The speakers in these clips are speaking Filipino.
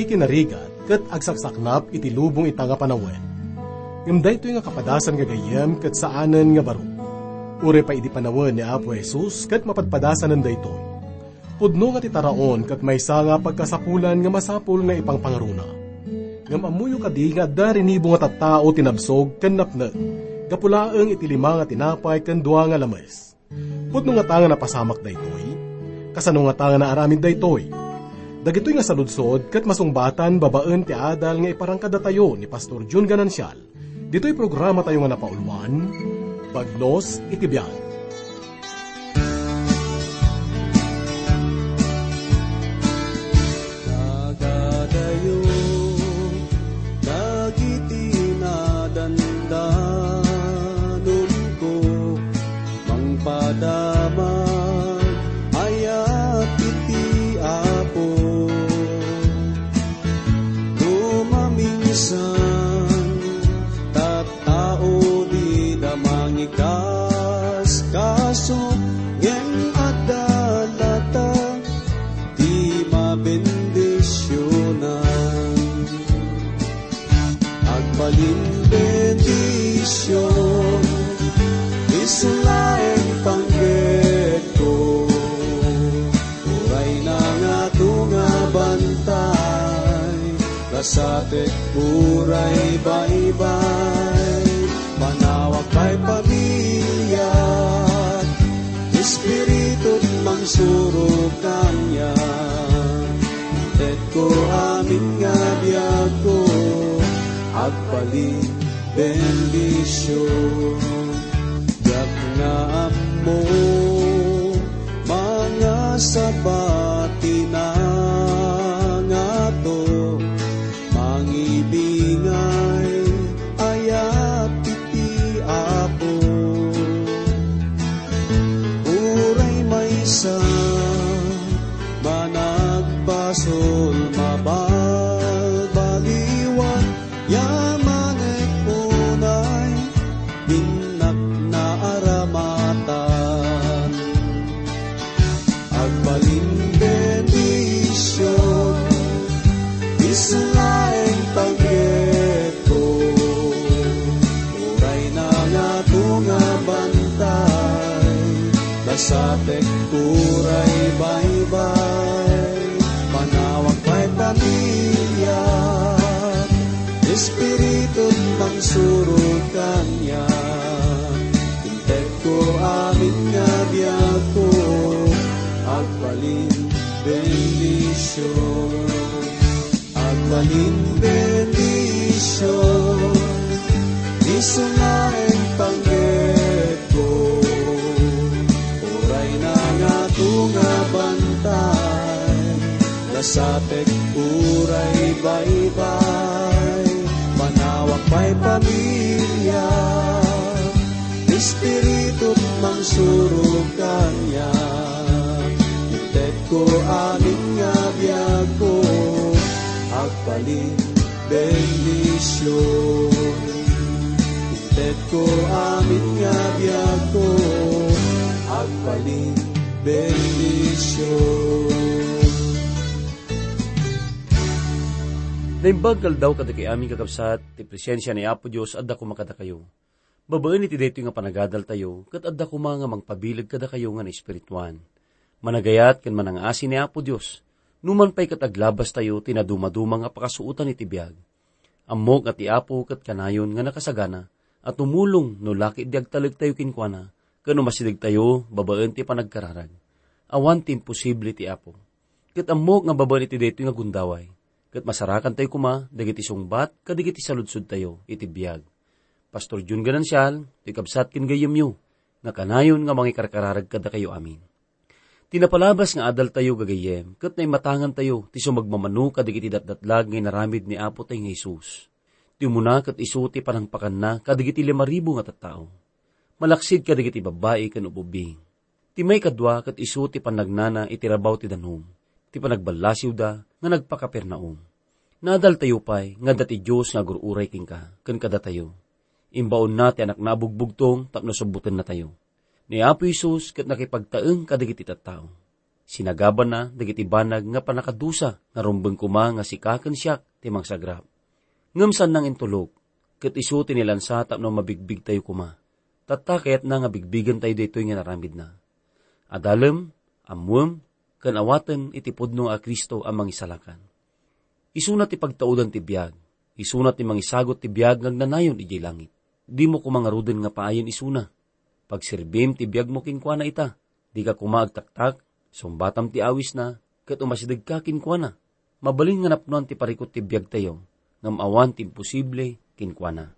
iti kinarigat kat agsaksaknap iti lubong ita nga panawen. Ngam daytoy nga kapadasan nga gayem kat saanen nga baro. Ure pa iti panawen ni Apo Jesus kat mapadpadasan ng daytoy. Pudno nga titaraon kat may nga pagkasapulan nga masapul nga ipang pangaruna. Ngam amuyo kadi nga darinibo nga tattao tinabsog kan napna. Gapulaeng iti lima nga tinapay kan dua nga lames. Pudno nga tanga napasamak daytoy. Kasano nga tanga na aramid daytoy Dagitoy nga saludsod kat masungbatan babaen ti adal nga iparangkada tayo ni Pastor Jun Ganansyal. Dito'y programa tayo nga napaulwan, Bagnos Itibiyang. Tet ko amin nga biyag ko Agbalin bendisyon Yak nga mo Mga sabati Kasatek kuray baybay Manawag kay pamilya. Espiritu mangsurod kanya Intek ko amin nga biyak ko Agbalin bendisyon Agbalin bendisyon Isulaeng Lasatek uray baybay Manawak pa'y pamilya. Espiritu mangsurog kanya Itet ko amin nga biyag ko. Agpalin bendisyon Itet ko amin nga biyag ko. Agpalin bendisyon Naimbagkal daw kada kay aming kakabsat, ti presensya ni Apo Diyos, adda ko makada kayo. Babaan iti dito nga panagadal tayo, kat adda ko mga mangpabilag kada kayo nga na espirituan. Managayat kan manang asin ni Apo Diyos, numan pa'y kataglabas tayo, tinadumaduma nga pakasuutan iti biyag. Amok at iapo kat kanayon nga nakasagana, at tumulong no laki di agtalag tayo kinkwana, kano masilig tayo, babaan ti panagkararag. Awan ti imposible ti Apo. Kat amok nga babaan iti dito nga gundaway, kat masarakan tayo kuma, dagiti sungbat, kadigiti saludsud tayo, iti biyag. Pastor Jun Ganansyal, ti kabsat kin gayam nyo, nga kanayon nga mga karkararag kada kayo amin. Tinapalabas nga adal tayo gagayem, kat na matangan tayo, ti sumagmamanu kadigiti datdatlag ngay naramid ni Apo tayo nga Isus. Ti muna kat isu ti panangpakan na kadigiti lima ribu nga tattao. Malaksid kadigiti babae kan ububing. Ti may kadwa kat isu ti panagnana itirabaw ti danum. Ti panagbalasiw da nga nagpakapernaum. Nadal tayo pa'y nga dati Diyos nga gururay king ka, kan kada tayo. Imbaon na ti anak nabugbugtong tapno subutan na tayo. Ni Apo Isus kat nakipagtaeng kadagiti tattao. Sinagaban na, dagiti banag nga panakadusa, nga rumbeng kuma nga sikaken siyak, timang sagrap. Ngamsan nang intulog, kat isu tinilansa tapno mabigbig tayo kuma. Tatakit na nga bigbigan tayo dito nga naramid na. Adalem, amuam, kan awaten iti pudno a Kristo ang mangisalakan. Isunat ti pagtaudan ti biyag, isunat ti mangisagot ti biyag ng nanayon iti langit. Di mo kumangaruden nga paayon isuna. Pagsirbim ti biyag mo kinkwana ita, di ka kumaagtaktak, sumbatam ti awis na, kat umasidag ka kinkwana. Mabalin nga napnuan ti parikot ti biyag tayo, ngam awan ti imposible kinkwana.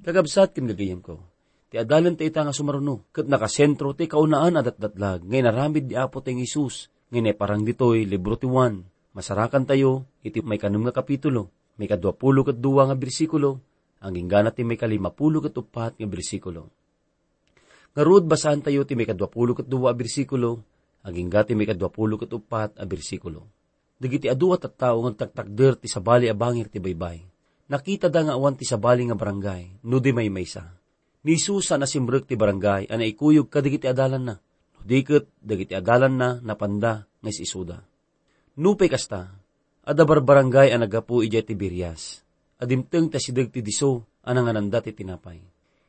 Kagabsat kin ko, ti adalan ti ita nga sumaruno, kat nakasentro ti kaunaan adat datlag, ngay naramid di apo ting Isus, ngay parang ditoy, libro ti Juan, masarakan tayo, iti may kanum nga kapitulo, may kadwapulo kat duwa nga bersikulo, ang ingana ti may kalimapulo kat upat nga bersikulo. Ngarud basahan tayo ti may kadwapulo kat duwa bersikulo, ang ingga ti may kadwapulo kat upat a bersikulo. Dagiti adu at tao nga tagtagder ti sabali a bangir ti baybay. Nakita da nga awan ti sabali nga barangay, no di may maysa. Ni Susa na simrek ti barangay, ana ikuyog ka dagiti adalan na. No diket, dagiti adalan na, napanda, nga isuda. Nupay kasta, ada barbarangay ang nagapu ija ti Birias. Adimteng ta sidag ti diso, anang ananda ti tinapay.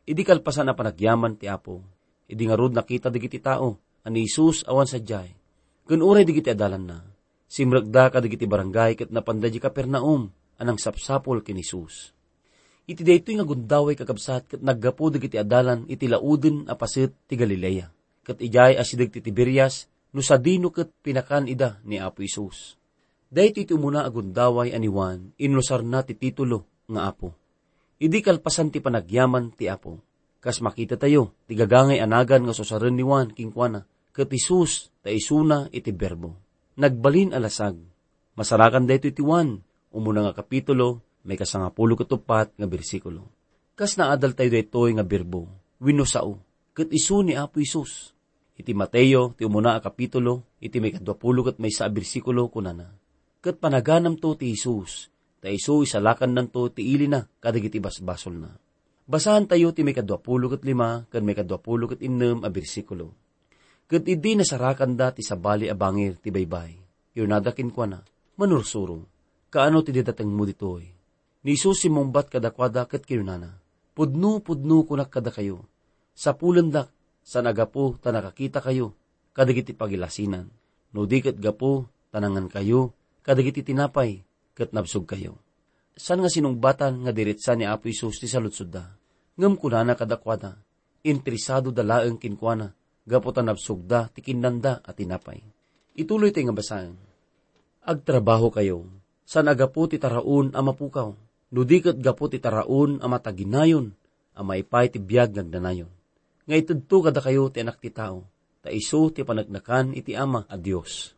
Idi kalpasan na panagyaman ti apo. Idi nga rod nakita digiti tao, ani Isus awan sa jay. Kun uray digiti adalan na, simragda ka digiti barangay kat napanda di Kapernaum, anang sapsapol kin Isus. Iti daytoy nga gundaway kakabsat kat naggapo digiti adalan iti lauden a pasit ti Galilea. Kat ijay asidag ti Tiberias, no sa dino kat pinakan ida ni Apo Isus. Dahito iti umuna agundaway aniwan, inlusar na ti titulo nga Apo. Idi kalpasan ti panagyaman ti Apo. Kas makita tayo, ti gagangay anagan nga susaran ni Juan kingkwana, kat Isus ta isuna iti berbo. Nagbalin alasag. Masarakan dahito iti Juan, umuna nga kapitulo, may kasangapulo katupat nga bersikulo. Kas naadal tayo daytoy nga berbo, winosao, kat isu ni Apo Isus. Iti Mateo, ti umuna a kapitulo, iti may kadwapulo kat may sa bersikulo kunana. Kat panaganam to ti Isus, ta isu isalakan nanto ti ili na, kadagiti basbasol na. Basahan tayo ti may kadwapulo kat lima, kad may kadwapulo kat innem a bersikulo. Kat idi nasarakan da ti sabali a bangir ti baybay. Yunadakin kwa na, manursuro, kaano ti didatang mo ditoy. Ni Isus simumbat kadakwada kat kayunana. Pudno, pudno kunak kada kayo. Sa pulandak, sa nagapo, ta nakakita kayo, kadagiti pagilasinan. No di kat gapo, tanangan kayo, kadagiti tinapay, kat nabsog kayo. San nga sinungbatan nga diretsa ni Apo Isus ti salutsudda. Ngam kunana kadakwada, interesado dalaeng kinkwana, gaputan nabsugda, ti kinanda at tinapay. Ituloy tayo nga basahan. Agtrabaho kayo, sa nagapo ti taraon ang mapukaw, nudikat gapo ti taraon ang mataginayon, ang maipay ti biyag nagdanayon. Nga itudto kada kayo ti anak ti tao, ta iso ti panagnakan iti ama a Diyos.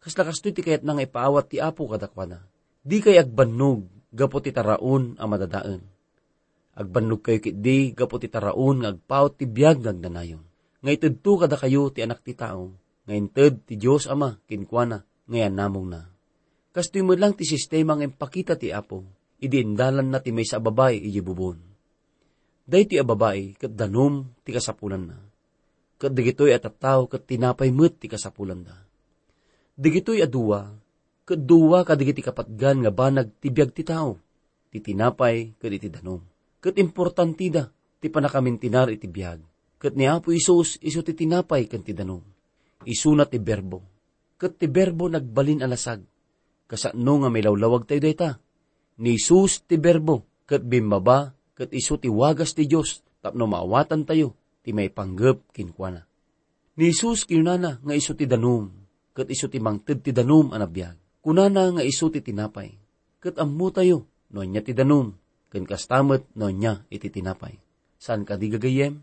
Kaslakas ti kayat nang ipaawat ti apo kadakwana. Di kay agbannog, gapo ti taraon ang madadaan. Agbannog kayo kit di, gapo ti taraon nga agpaot ti biyag nagdanayon. Nga itudto kada kayo ti anak ti tao, nga inted ti Diyos ama, kinkwana, ngayon namong na. Kastoy mo lang ti sistema ng pakita ti apo, idiindalan na ti may sa babae iji bubon. Day ti ababae, kat danom ti kasapulan na. Kat digitoy at tao kat tinapay met ti kasapulan na. Digitoy aduwa, kat duwa kadigiti kapatgan nga banag ti biyag ti tao, ti tinapay kat iti danom. Kat importanti da, ti panakamintinar iti biyag. Kat ni Apo Isus, iso ti tinapay kat ti danom. Isuna ti berbo. Kat ti berbo nagbalin alasag. Kasano nga may lawlawag tayo dayta. Ni Isus ti berbo, kat bimbaba, kat iso ti wagas ti Diyos, tapno maawatan tayo, ti may panggap kinkwana. Ni Isus kinunana nga iso ti danom, kat iso ti mangted ti danom anabiyag. Kunana nga iso ti tinapay, kat ammo tayo, no niya ti danom, ken kastamet no niya iti tinapay. Saan ka di gagayem?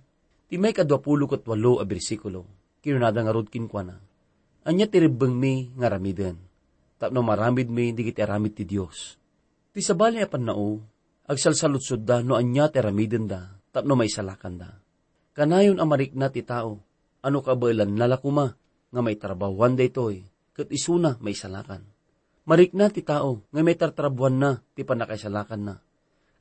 Ti may kadwapulo kat walo a bersikulo, kinunada nga rod kinkwana. Anya ti ribbeng mi nga ramiden, tapno maramid mi di kiti aramid ti Dios. Ti sabali a panao, agsalsalutsod da no anya ti aramiden da, tapno may salakan da. Kanayon amarik na ti tao, ano kabalan nalakuma, nga may trabawan da itoy, kat isuna may salakan. Marik na ti tao, nga may tartrabuan na, ti panakaisalakan na.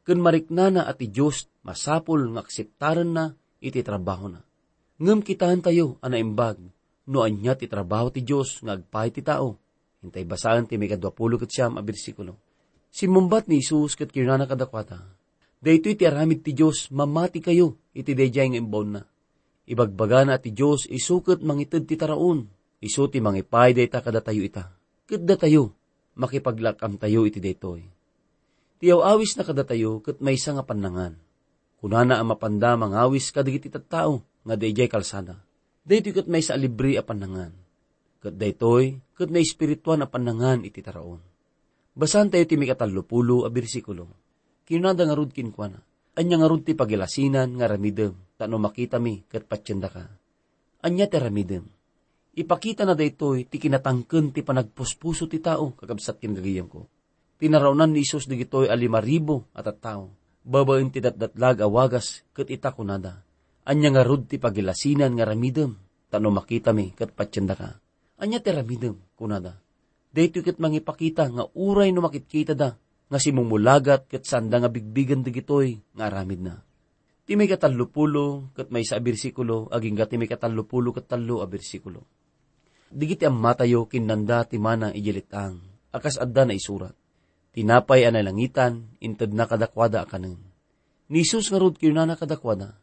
Kun marik na na at ti Diyos, masapol nga akseptaran na, iti trabaho na. Ngam kitahan tayo, ana imbag, no anya ti trabaho ti Diyos nga agpahay ti tao. Hintay basaan ti may kadwapulo kat siyam a bersikulo. Simumbat ni Isus kat kirana kadakwata. Daytoy ti aramid ti Diyos, mamati kayo, iti dayjay nga imbon na. Ibagbaga na ti Diyos, isukot mangited ti taraon. Isu ti mangipay dayta kada tayo ita. Kat tayo, makipaglakam tayo iti daytoy. Tiyaw awis na kada tayo, kat may nga panangan. Kunana ang mapanda mangawis kadigit tao, nga dayjay kalsada. Daytoy kat may sa libre a panangan. Kat daytoy, kat may espirituan a panangan iti taraon. Basan tayo ti may katallupulo a bersikulo. Kinada nga rud kinkwana. Anya nga rud ti pagilasinan nga ramidem, tano makita mi kat patyenda ka. Anya ti ramidem. Ipakita na daytoy ti kinatangken ti panagpuspuso ti tao kakabsat kinagayam ko. Tinaraunan ni Isus digitoy alima ribo at at tao. Babaen ti datdatlag awagas kat ita kunada. Anya nga rud ti pagilasinan nga ramidem, tano makita mi kat patyenda ka. Anya ti ramidem kunada. Daytoy kat mangipakita nga uray no makitkita da nga si mumulagat kat sanda nga bigbigan digitoy nga aramid na. Ti may katallupulo kat may sa bersikulo aging ti may katallupulo kat talo a bersikulo. Digiti ang matayo kinanda ti mana ijilitang akas adda na isurat. Tinapay analangitan inted na kadakwada akanin. Ni nga rod kinana kadakwada.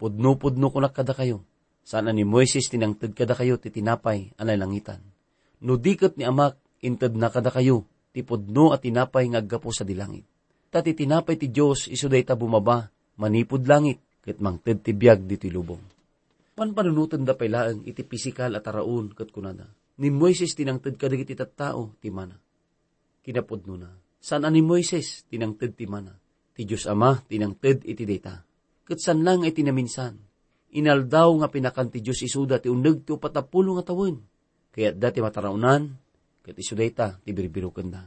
Pudno-pudno ko kada kayo. Sana ni Moises tinangted kada kayo ti tinapay analangitan. No dikat ni amak inted na kada kayo ti at tinapay ngaggapo sa dilangit. Tati tinapay ti Diyos isuday ta bumaba, manipod langit, ket mangted ti biyag dito lubong. Panpanunutan da pailaan iti pisikal at araon kat kunada. Ni Moises tinangted kadag iti tattao ti mana. Kinapudno na. San ani Moises tinangted ti mana. Ti Diyos Ama tinangted iti data. Kat san lang ay tinaminsan. Inaldaw nga pinakan ti Diyos isuda ti uneg ti upatapulo nga tawon. Kaya dati mataraunan, kat isudayta ti birbirukan da.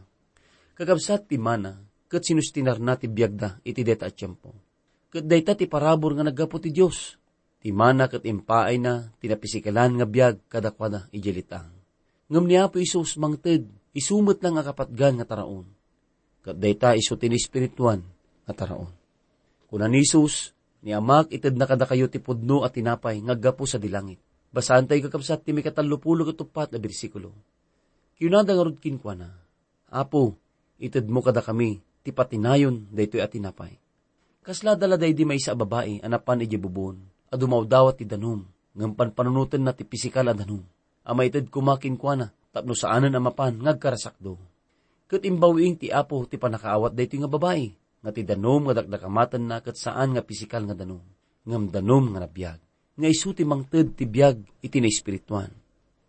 Kagabsat ti mana, kat sinustinar na ti biyagda iti deta at tiyempo. Kat dayta ti parabor nga naggapo ti Diyos. Ti mana kat impaay na, tinapisikalan nga biyag kadakwada ijelitang. Ngam niya po Isus mangted, isumot lang nga kapatgan nga taraon. Kat dayta iso espirituan nga taraon. Kuna ni Isus, ni amak ited na kada kayo ti pudno at tinapay ngaggapo sa dilangit. Basaan tayo kakabsat ti may katalupulog at tupat na bersikulo. Kinada nga rod kinkwa na, Apo, ited mo kada kami, ti patinayon daytoy at tinapay. Kasla daladay di may sa babae, anapan iji bubon, adumaw ti danum, ngampan panunutan na ti pisikal a danum. Ama ited kumakin kwa na, tapno saanan amapan, ngagkarasakdo. Kat imbawing ti apo ti panakaawat daytoy nga babae, nga ti danum nga dakdakamatan na kat saan nga pisikal nga danum, ngam danum nga nabiyag nga isu ti mangted ti biyag iti na espirituan.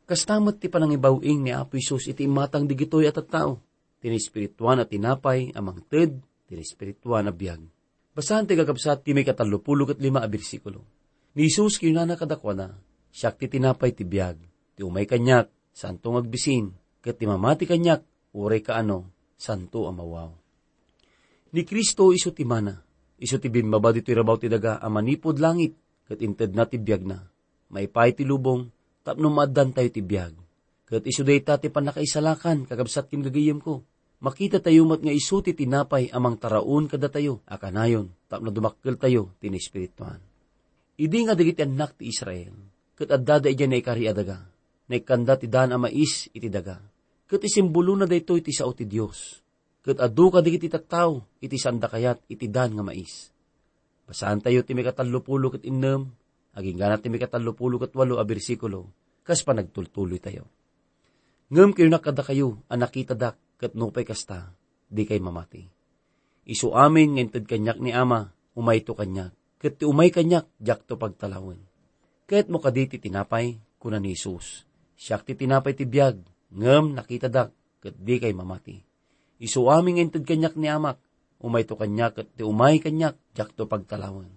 Kastamot ti panangibawing ni Apo Isus iti matang digitoy at at tao. Tini espirituan at tinapay amang ted, tini espirituan na biyag. Basahan ti gagabsat ti may katalupulo at lima a bersikulo. Ni Isus kinana kadakwa na, siyak ti tinapay ti biyag, ti umay kanyak, santo agbisin, kat ti mamati kanyak, uray ka ano, santo amawaw. Ni Kristo iso ti mana, iso ti binbaba dito irabaw ti daga, amanipod langit, kat inted na ti biyag na. May pay ti lubong, tapno maadan tayo ti biyag. Kat isuday ta ti panakaisalakan, kagabsat kin gagayam ko. Makita tayo mat nga isu ti tinapay amang taraon kada tayo, akanayon, tapno dumakkel tayo, tinispirituan. Idi nga dagiti anak ti Israel, kat addada iyan na ikari adaga, na ikanda ti daan amais iti daga. Kat isimbolo na dayto iti sao ti Diyos. Kat adu ka digiti tattaw, iti sanda kayat, iti daan nga mais Basahan tayo ti may katallupulo kat innem, aging ganat ti may katallupulo kat walo a bersikulo, kas pa nagtultuloy tayo. Ngem kayo nakada kayo, anakita dak, kat nupay kasta, di kay mamati. Isu amin ngented kanyak ni ama, umay to kanyak, kat ti umay kanyak, jak to pagtalawan. Kahit mo kaditi tinapay, kuna ni Isus. Siyak ti tinapay ti biyag, ngem nakita dak, kat di kay mamati. Isu amin ngented kanyak ni amak, umay to kanyak at ti umay kanyak, jak to pagtalawan.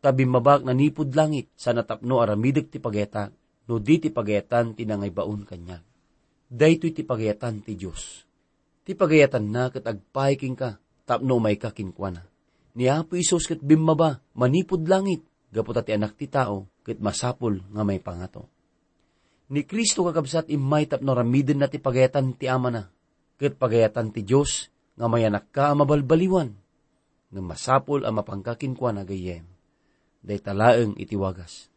Tabi mabak na nipod langit, sa natapno aramidag ti pageta, no di ti pagetan tinangay baon kanyak. Daytoy ti pagayatan ti Diyos. Ti pagayatan na kat agpaiking ka, tapno umay ka kinkwana. Ni Apo Isos kat bimaba, manipod langit, gaputa ti anak ti tao, kat masapol nga may pangato. Ni Kristo kakabsat imay tapno ramiden na ti pagayatan ti ama na, kat pagayatan ti Diyos, nga mayanak ka mabalbaliwan, nga masapol ang mapangkakin kwa na gayem. Day talaeng itiwagas.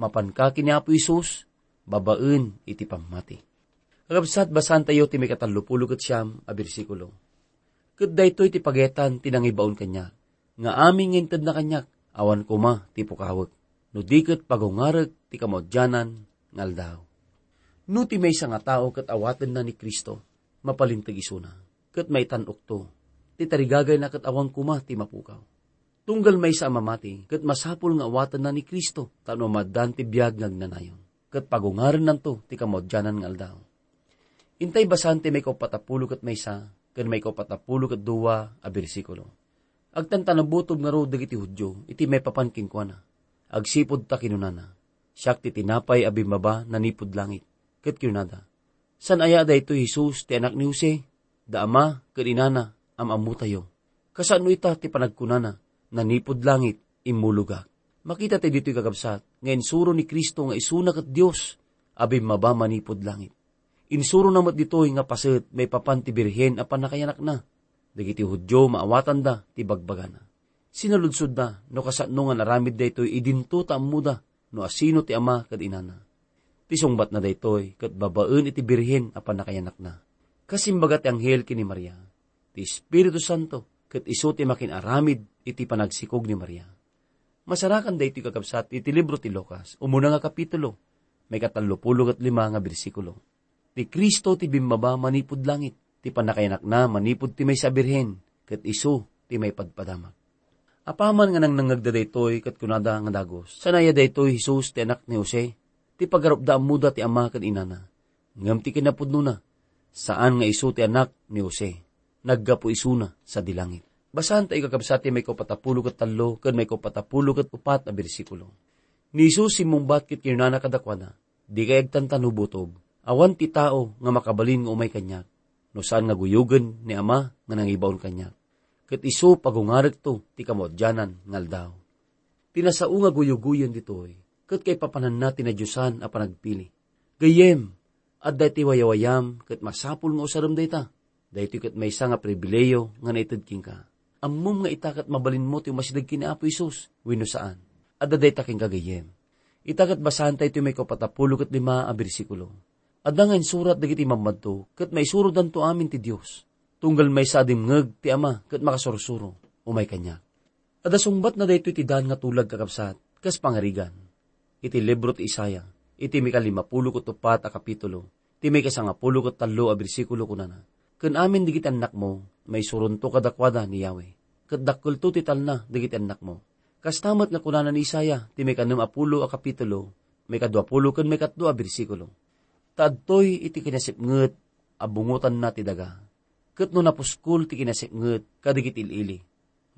Mapankakin ni Apo Isus, babaen iti pamati. Kagabsat basan tayo ti may katalupulog at siyam a bersikulo. Kat daytoy ti pagetan tinangibaon kanya, nga aming ngintad na kanyak, awan kuma ti pukawag. No diket pagungarag ti kamodyanan ngaldaw. No ti may nga tao kat awatan na ni Kristo, mapalintag isuna. Kat may tanok to, ti tarigagay na kat awan kuma ti mapukaw. Tunggal may sa mamati, kat masapul nga awatan na ni Kristo, tano madan ti biyag nagnanayon. Kat pagungaran nanto, ti kamodyanan nga aldaw. Intay basante may kapatapulo kat may sa, kat may kapatapulo kat duwa a bersikulo. Agtantanabutob nga ro dagiti hudyo, iti may papanking kwa na. Agsipod ta kinunana. Siyak ti tinapay abimaba nanipod langit. Kat kinunada. San aya da ito Jesus ti anak ni Jose? Da ama, kat inana, am amu tayo. Kasano ita ti panagkunana? Nanipod langit, imuluga. Makita tayo dito'y kagabsat, nga insuro ni Kristo nga isunak at Diyos, abim maba manipod langit. Insuro namat dito'y nga paset may papan ti birhen a panakayanak na. Dagiti hudyo maawatan da ti bagbagana. Sinaludsod na, no kasano nga naramid da ito'y idinto ta amuda, no asino ti ama kad inana. Tisungbat na da ito'y, kat babaen iti birhen a panakayanak na. Kasimbagat anghel kini Maria, ti Espiritu Santo, kat iso ti makin aramid iti panagsikog ni Maria. Masarakan da iti kakabsat iti libro ti Lucas, umuna nga kapitulo, may katalupulog at lima nga bersikulo. Ti Kristo ti bimbaba manipod langit, ti panakayanak na manipod ti may sabirhen, kat iso ti may padpadamak. Apaman nga nang nangagda daytoy kat kunada nga dagos. Sanaya daytoy Jesus ti anak ni Jose, ti pagaropda muda ti ama kat inana. Ngam ti kinapudno na, saan nga iso ti anak ni Jose naggapo isuna sa dilangit. Basahan tayo kakabsati may kopatapulog at talo, kan may kopatapulog at upat na bersikulo. Ni Jesus simong batkit kinunana kadakwana, di kayag tantanubutob, awan ti tao nga makabalin nga umay kanyak, no saan nga guyugan ni ama nga nangibaon kanyak. Kat iso pagungarag to, ti kamodyanan ngal daw. Tinasao nga guyuguyan ditoy, kat kay papanan natin na Diyosan a panagpili. Gayem, at dati wayawayam, kat masapul nga usaram dayta Dahito kat may nga pribileyo nga naitadking ka. Ammum nga itakat mabalin mo ti masidag kini Apo Isus, wino saan. Adda day taking kagayem. Itakat basahan tayo may kapatapulo kat lima a bersikulo. Adda nga surat dagiti mamadto, kat may surudan to amin ti Dios. Tunggal may sadim ngag ti ama, kat makasursuro, umay kanya. Adda sungbat na dayto ti dan nga tulag kakapsat, kas pangarigan. Iti libro ti Isaya, iti may kalimapulo kat upat a kapitulo, ti may kasangapulo kat talo a bersikulo kunana Kun amin digit anak mo, may surunto kadakwada ni Yahweh. Kadakul to tital na digit anak mo. Kastamat nga kunanan ni Isaya, ti may kanum apulo a kapitulo, may kadwapulo kan may katdo a bersikulo. Taadtoy iti kinasipnget, abungutan na ti daga. Kat no napuskul ti kinasipnget, kadigit ilili.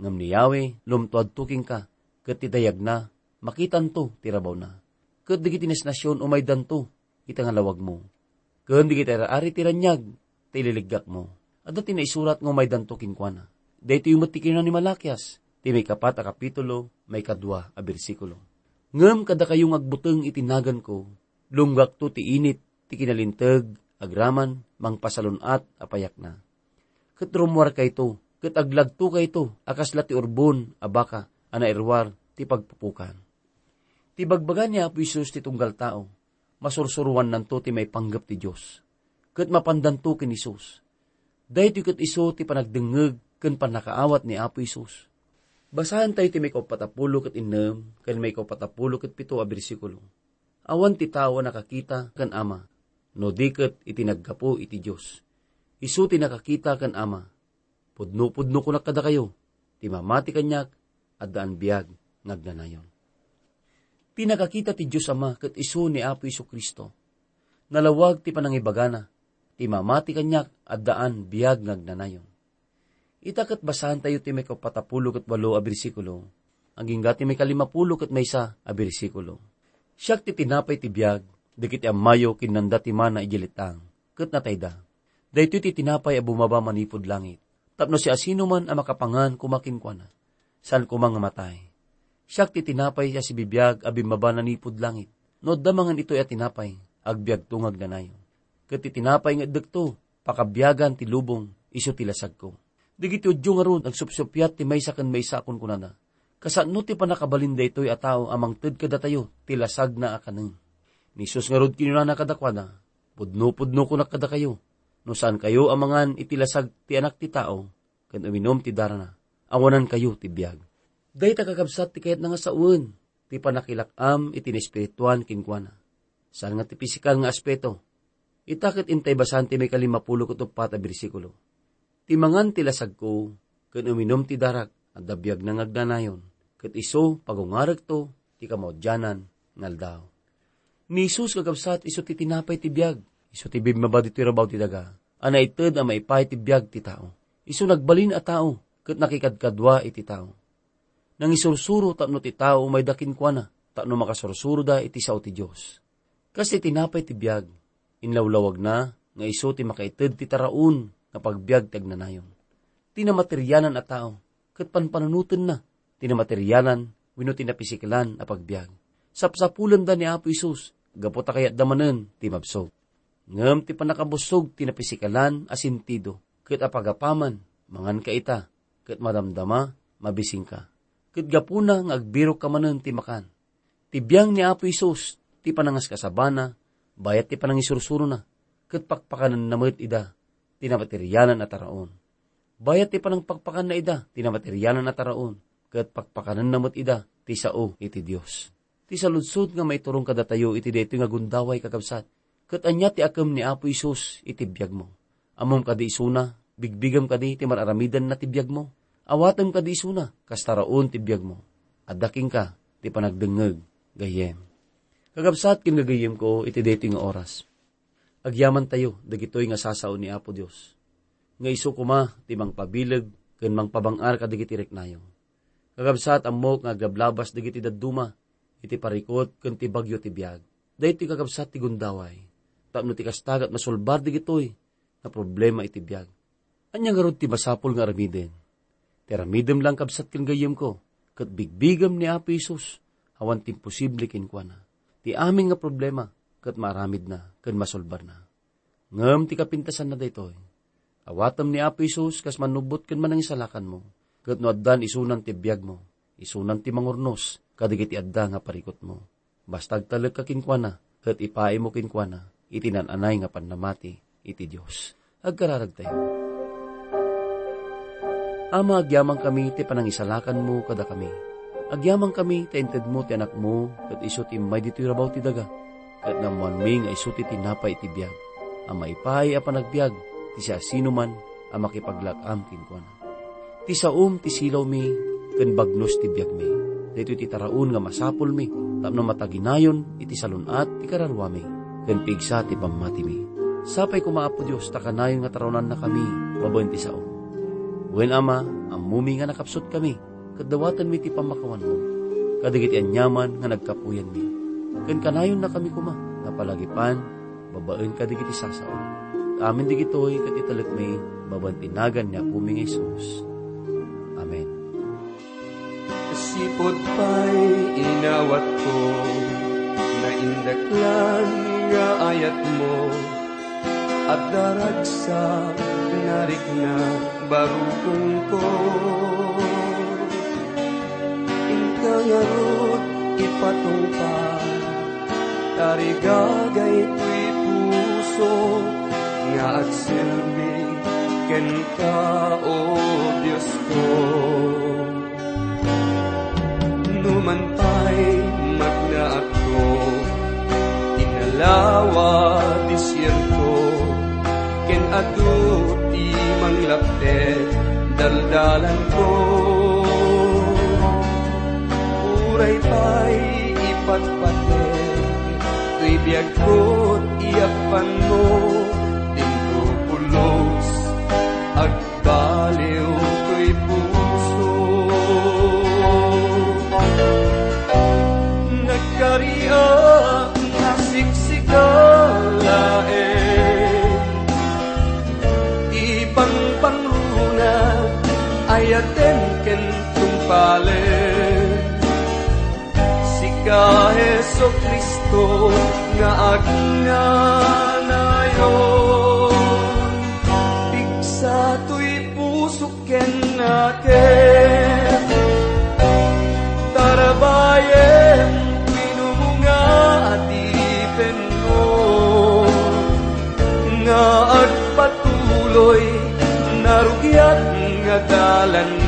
Ngam ni Yahweh, lumtuad tuking ka, kat ti dayag na, makitan to, tirabaw na. Kat digit nasyon umay danto, itangalawag mo. Kat digit ari tiranyag, ta ililigak mo. At dati na isurat nga may danto kinkwana. Dito yung matikin ni Malakias, ti may kapat a kapitulo, may kadwa a bersikulo. Ngam kada kayong agbuteng itinagan ko, lunggak to ti init, ti kinalintag, agraman, mang pasalunat, apayak na. Katrumwar kay to, kat aglagto kay to, akasla ti urbon, abaka, ana irwar, ti pagpupukan. Ti bagbagan niya po Isus ti tunggal tao, masursuruan nanto ti may panggap ti Diyos kat mapandanto kin Isus. Dahil kat iso ti panagdengeg kan panakaawat ni Apo Isus. Basahan tayo ti may kapatapulo kat inam, kan may kapatapulo kat pito a bersikulo. Awan ti tawa nakakita kan ama, no diket itinaggapo iti Diyos. Isu ti nakakita kan ama, pudno-pudno ko nakada kayo, ti mamati kanyak, at daan biyag, nagnanayon. Tinakakita ti Diyos Ama kat isu ni Apo Iso Kristo. Nalawag ti panangibagana, ti mamati kanyak at daan biyag nagnanayon. Itakat basahan tayo ti may kapatapulo kat walo a bersikulo, ang gingga ti may kalimapulo kat may sa a bersikulo. Siyak ti tinapay ti biyag, dikit amayo kinanda ti mana ijilitang, kat natayda. Dahito ti tinapay a bumaba manipod langit, tapno si asino man a makapangan kumakin kwa na, saan kumang matay. Siyak ti tinapay siya si bibiyag a bimaba nanipod langit, no damangan ito at tinapay, agbyag tungag na nayon kat tinapay nga dagto, pakabyagan ti lubong, iso tilasag ko. Digiti udyo nga ron, agsupsupyat ti may sakan may sakon ko na na. Kasano ti panakabalinda ito'y ataw amang ted kada tayo, tilasag na akaneng. Ni sus nga rod kinuna na kadakwana, pudno-pudno ko na kada kayo, no saan kayo amangan itilasag ti anak ti tao, kan uminom ti darana, awanan kayo ti biyag. Day kakabsat ti kayat nga saun, ti panakilakam iti espirituan kinkwana. Saan nga ti pisikal nga aspeto, itakit intay basan ti may kalimapulo ko pa bersikulo. Ti mangan ti lasag ko, kan uminom ti darak, at dabiyag na ngagdanayon, kat iso pagungarag to, ti kamodyanan, ngaldaw. Ni Jesus kagabsat iso ti tinapay ti biyag, iso ti bib mabadi ti rabaw ti daga, ana ited ang maipay ti biyag ti tao. Iso nagbalin a tao, kat nakikadkadwa iti tao nang isursuro tapno ti tao may dakin kwa na, tapno makasursuro da iti sao ti Diyos. Kasi tinapay ti biyag, inlawlawag na, nga iso ti makaited ti taraon, nga pagbiag ti agnanayon. Tinamateryanan a tao, kat panpanunutan na, tinamateryanan, wino tinapisikalan a pagbiag. Sapsapulan da ni Apo Isus, gapota kaya damanen, ti mabsog. Ngam ti panakabusog, tinapisikalan a sintido, kat apagapaman, mangan ka ita, kat madamdama, mabising ka ket gapuna nga agbiro ka manen ti makan. Tibiyang ni Apo Isus, ti panangas kasabana, bayat ti panangisursuro na, ket pakpakanan namet ida, tinamateryanan at taraon. Bayat ti panang pakpakan na ida, tinamateryanan at taraon, ket pakpakanan namet ida, ti sao iti Dios. Ti saludsod nga may turong kada tayo iti deto nga gundaway kakabsat, ket anya ti akam ni Apo Isus iti biyag mo. Amom kadi isuna, bigbigam kadi ti mararamidan na ti biyag mo awatem ka di isuna, kastaraon ti biyag mo. At ka, ti panagdengeg, gayem. Kagabsat kin gagayem ko, iti deti nga oras. Agyaman tayo, dagitoy nga sasao ni Apo Dios. Nga iso kuma, ti mang pabilag, ken mang pabangar ka dagiti reknayo. Kagabsat amok nga gablabas dagiti daduma, iti parikot ken ti bagyo ti biyag. Dahiti kagabsat ti gundaway. Tapno ti kastagat masulbar digitoy, nga problema iti biyag. Anya nga ti basapol nga aramiden Teramidem lang kabsat kin gayem ko, kat bigbigam ni Apo Isus, awan timposible kin kwa na. Ti aming nga problema, kat maramid na, kan masolbar na. Ngam ti kapintasan na daytoy. Awatam ni Apo Isus, kas manubot kan manang isalakan mo, kat no addan isunan ti biyag mo, isunan ti mangurnos, kadigit adda nga parikot mo. Bastag talag ka kinkwana, kat ipae mo kinkwana, itinananay nga panamati, iti Diyos. Agkararag tayo. Ama, agyamang kami, ti panangisalakan mo kada kami. Agyamang kami, ti ented mo, ti anak mo, kat iso ti may dito rabaw ti daga. Kat namuan ming ay iso ti tinapay ti biyag. Ang maipay a panagbiag, ti siya sino man, ang makipaglakam kinkwan. Ti saum, ti silaw mi, ken bagnos ti biyag mi. Dito ti taraon nga masapol mi, tapno mataginayon, iti salunat, ti kararwa mi, ken pigsa ti pamati mi. Sapay kumaapo Diyos, takanayon nga taronan na kami, babayin ti saum Wen ama, amumi nga nakapsot kami, kadawatan mi ti pamakawan mo. Kadigit anyaman nga nagkapuyan mi. Ken kanayon na kami kuma, napalagipan, babaen kadigit isasao. Amin digitoy kat italak mi, babantinagan niya puming Isus. Amen. Sipod pa'y inawat ko, na indaklan nga ayat mo, at daragsa narik na barukong ko Inkangarot ipatungpan Tarigagay ko'y puso Nga at silbi ken ka o Diyos ko. Numan pa'y magnaat ko Inalawa disyerto Ken adut manglaptet daldalan ko Tuy biyag ko't iyapan mo Tinto pulos Agbaliw ko'y puso. Nagkariya nasiksikalait ayaten ken tumpale. Sika Heso na aking nanayon Bigsa to'y puso ken natin. Tarabayem pinumunga at ipen mo. Nga agpatuloy narugyat nga dalan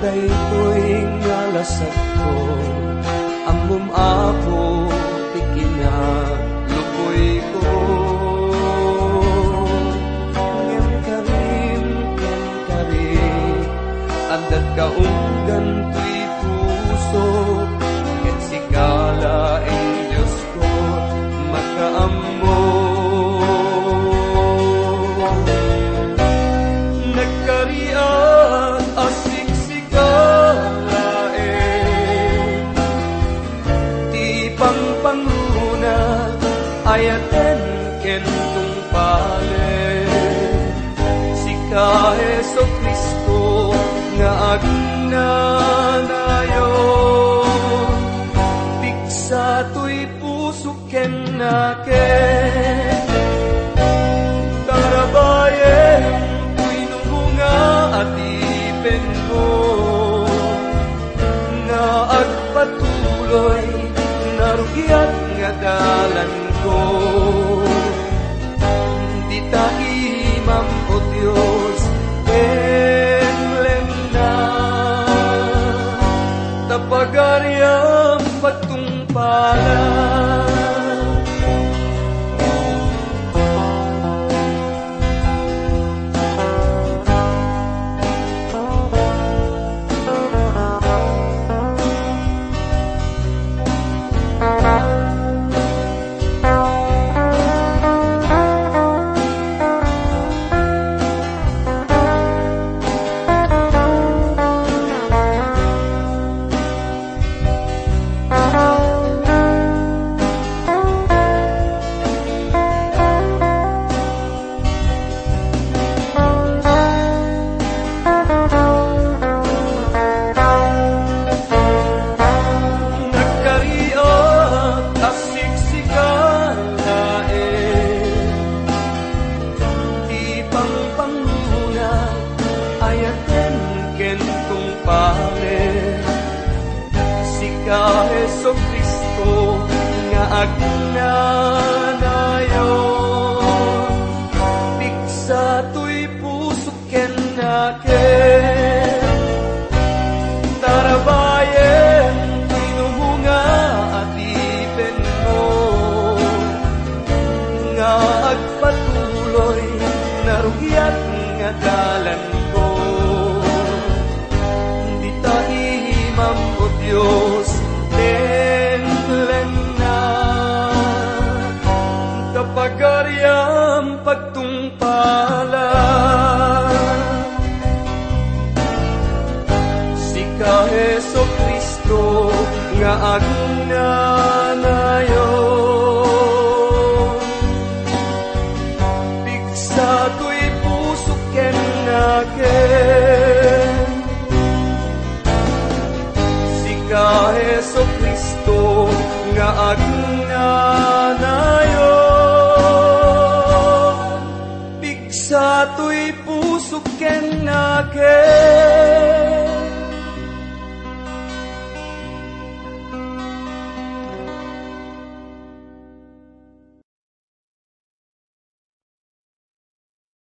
day tuwing alasat ko. Ang mumapo tikina lukoy ko. Ngem karim, ngem karim Agdat kaunggan entong pale si Kaheso Kristo nga agnanayo piksa tuy puso ken naken tarabayen tuy nunga atipen mo. Na agpatuloy narugyat nga dalan ko. love.